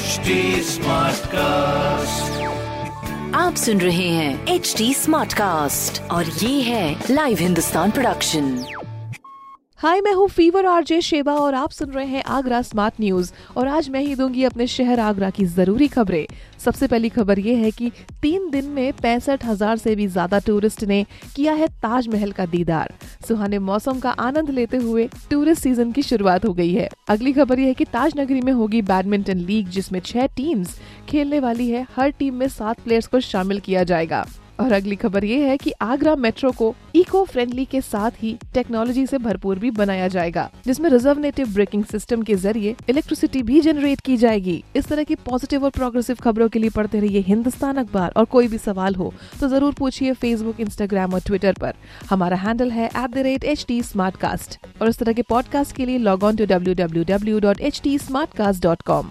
HD Smartcast. आप सुन रहे हैं एच डी स्मार्ट कास्ट और ये है लाइव हिंदुस्तान प्रोडक्शन हाय मैं हूँ फीवर आरजे शेबा और आप सुन रहे हैं आगरा स्मार्ट न्यूज़ और आज मैं ही दूँगी अपने शहर आगरा की ज़रूरी खबरें। सबसे पहली खबर ये है कि तीन दिन में पैंसठ हज़ार से भी ज़्यादा टूरिस्ट ने किया है ताजमहल का दीदार। सुहाने मौसम का आनंद लेते हुए टूरिस्ट सीज़न की शुरुआत हो गई है। अगली खबर यह है कि ताज नगरी में होगी बैडमिंटन लीग जिसमें छह टीम्स खेलने वाली है। हर टीम में सात प्लेयर्स को शामिल किया जाएगा। और अगली खबर ये है कि आगरा मेट्रो को इको फ्रेंडली के साथ ही टेक्नोलॉजी से भरपूर भी बनाया जाएगा, जिसमें रिजर्वनेटिव ब्रेकिंग सिस्टम के ज़रिए इलेक्ट्रिसिटी भी जनरेट की जाएगी। इस तरह की पॉजिटिव और प्रोग्रेसिव खबरों के लिए पढ़ते रहिए हिंदुस्तान अखबार। और कोई भी सवाल हो तो ज़रूर पूछिए फेसबुक इंस्टाग्राम और ट्विटर पर। हमारा हैंडल है एट और इस तरह के पॉडकास्ट के लिए log on to W W W dot H T Smartcast dot com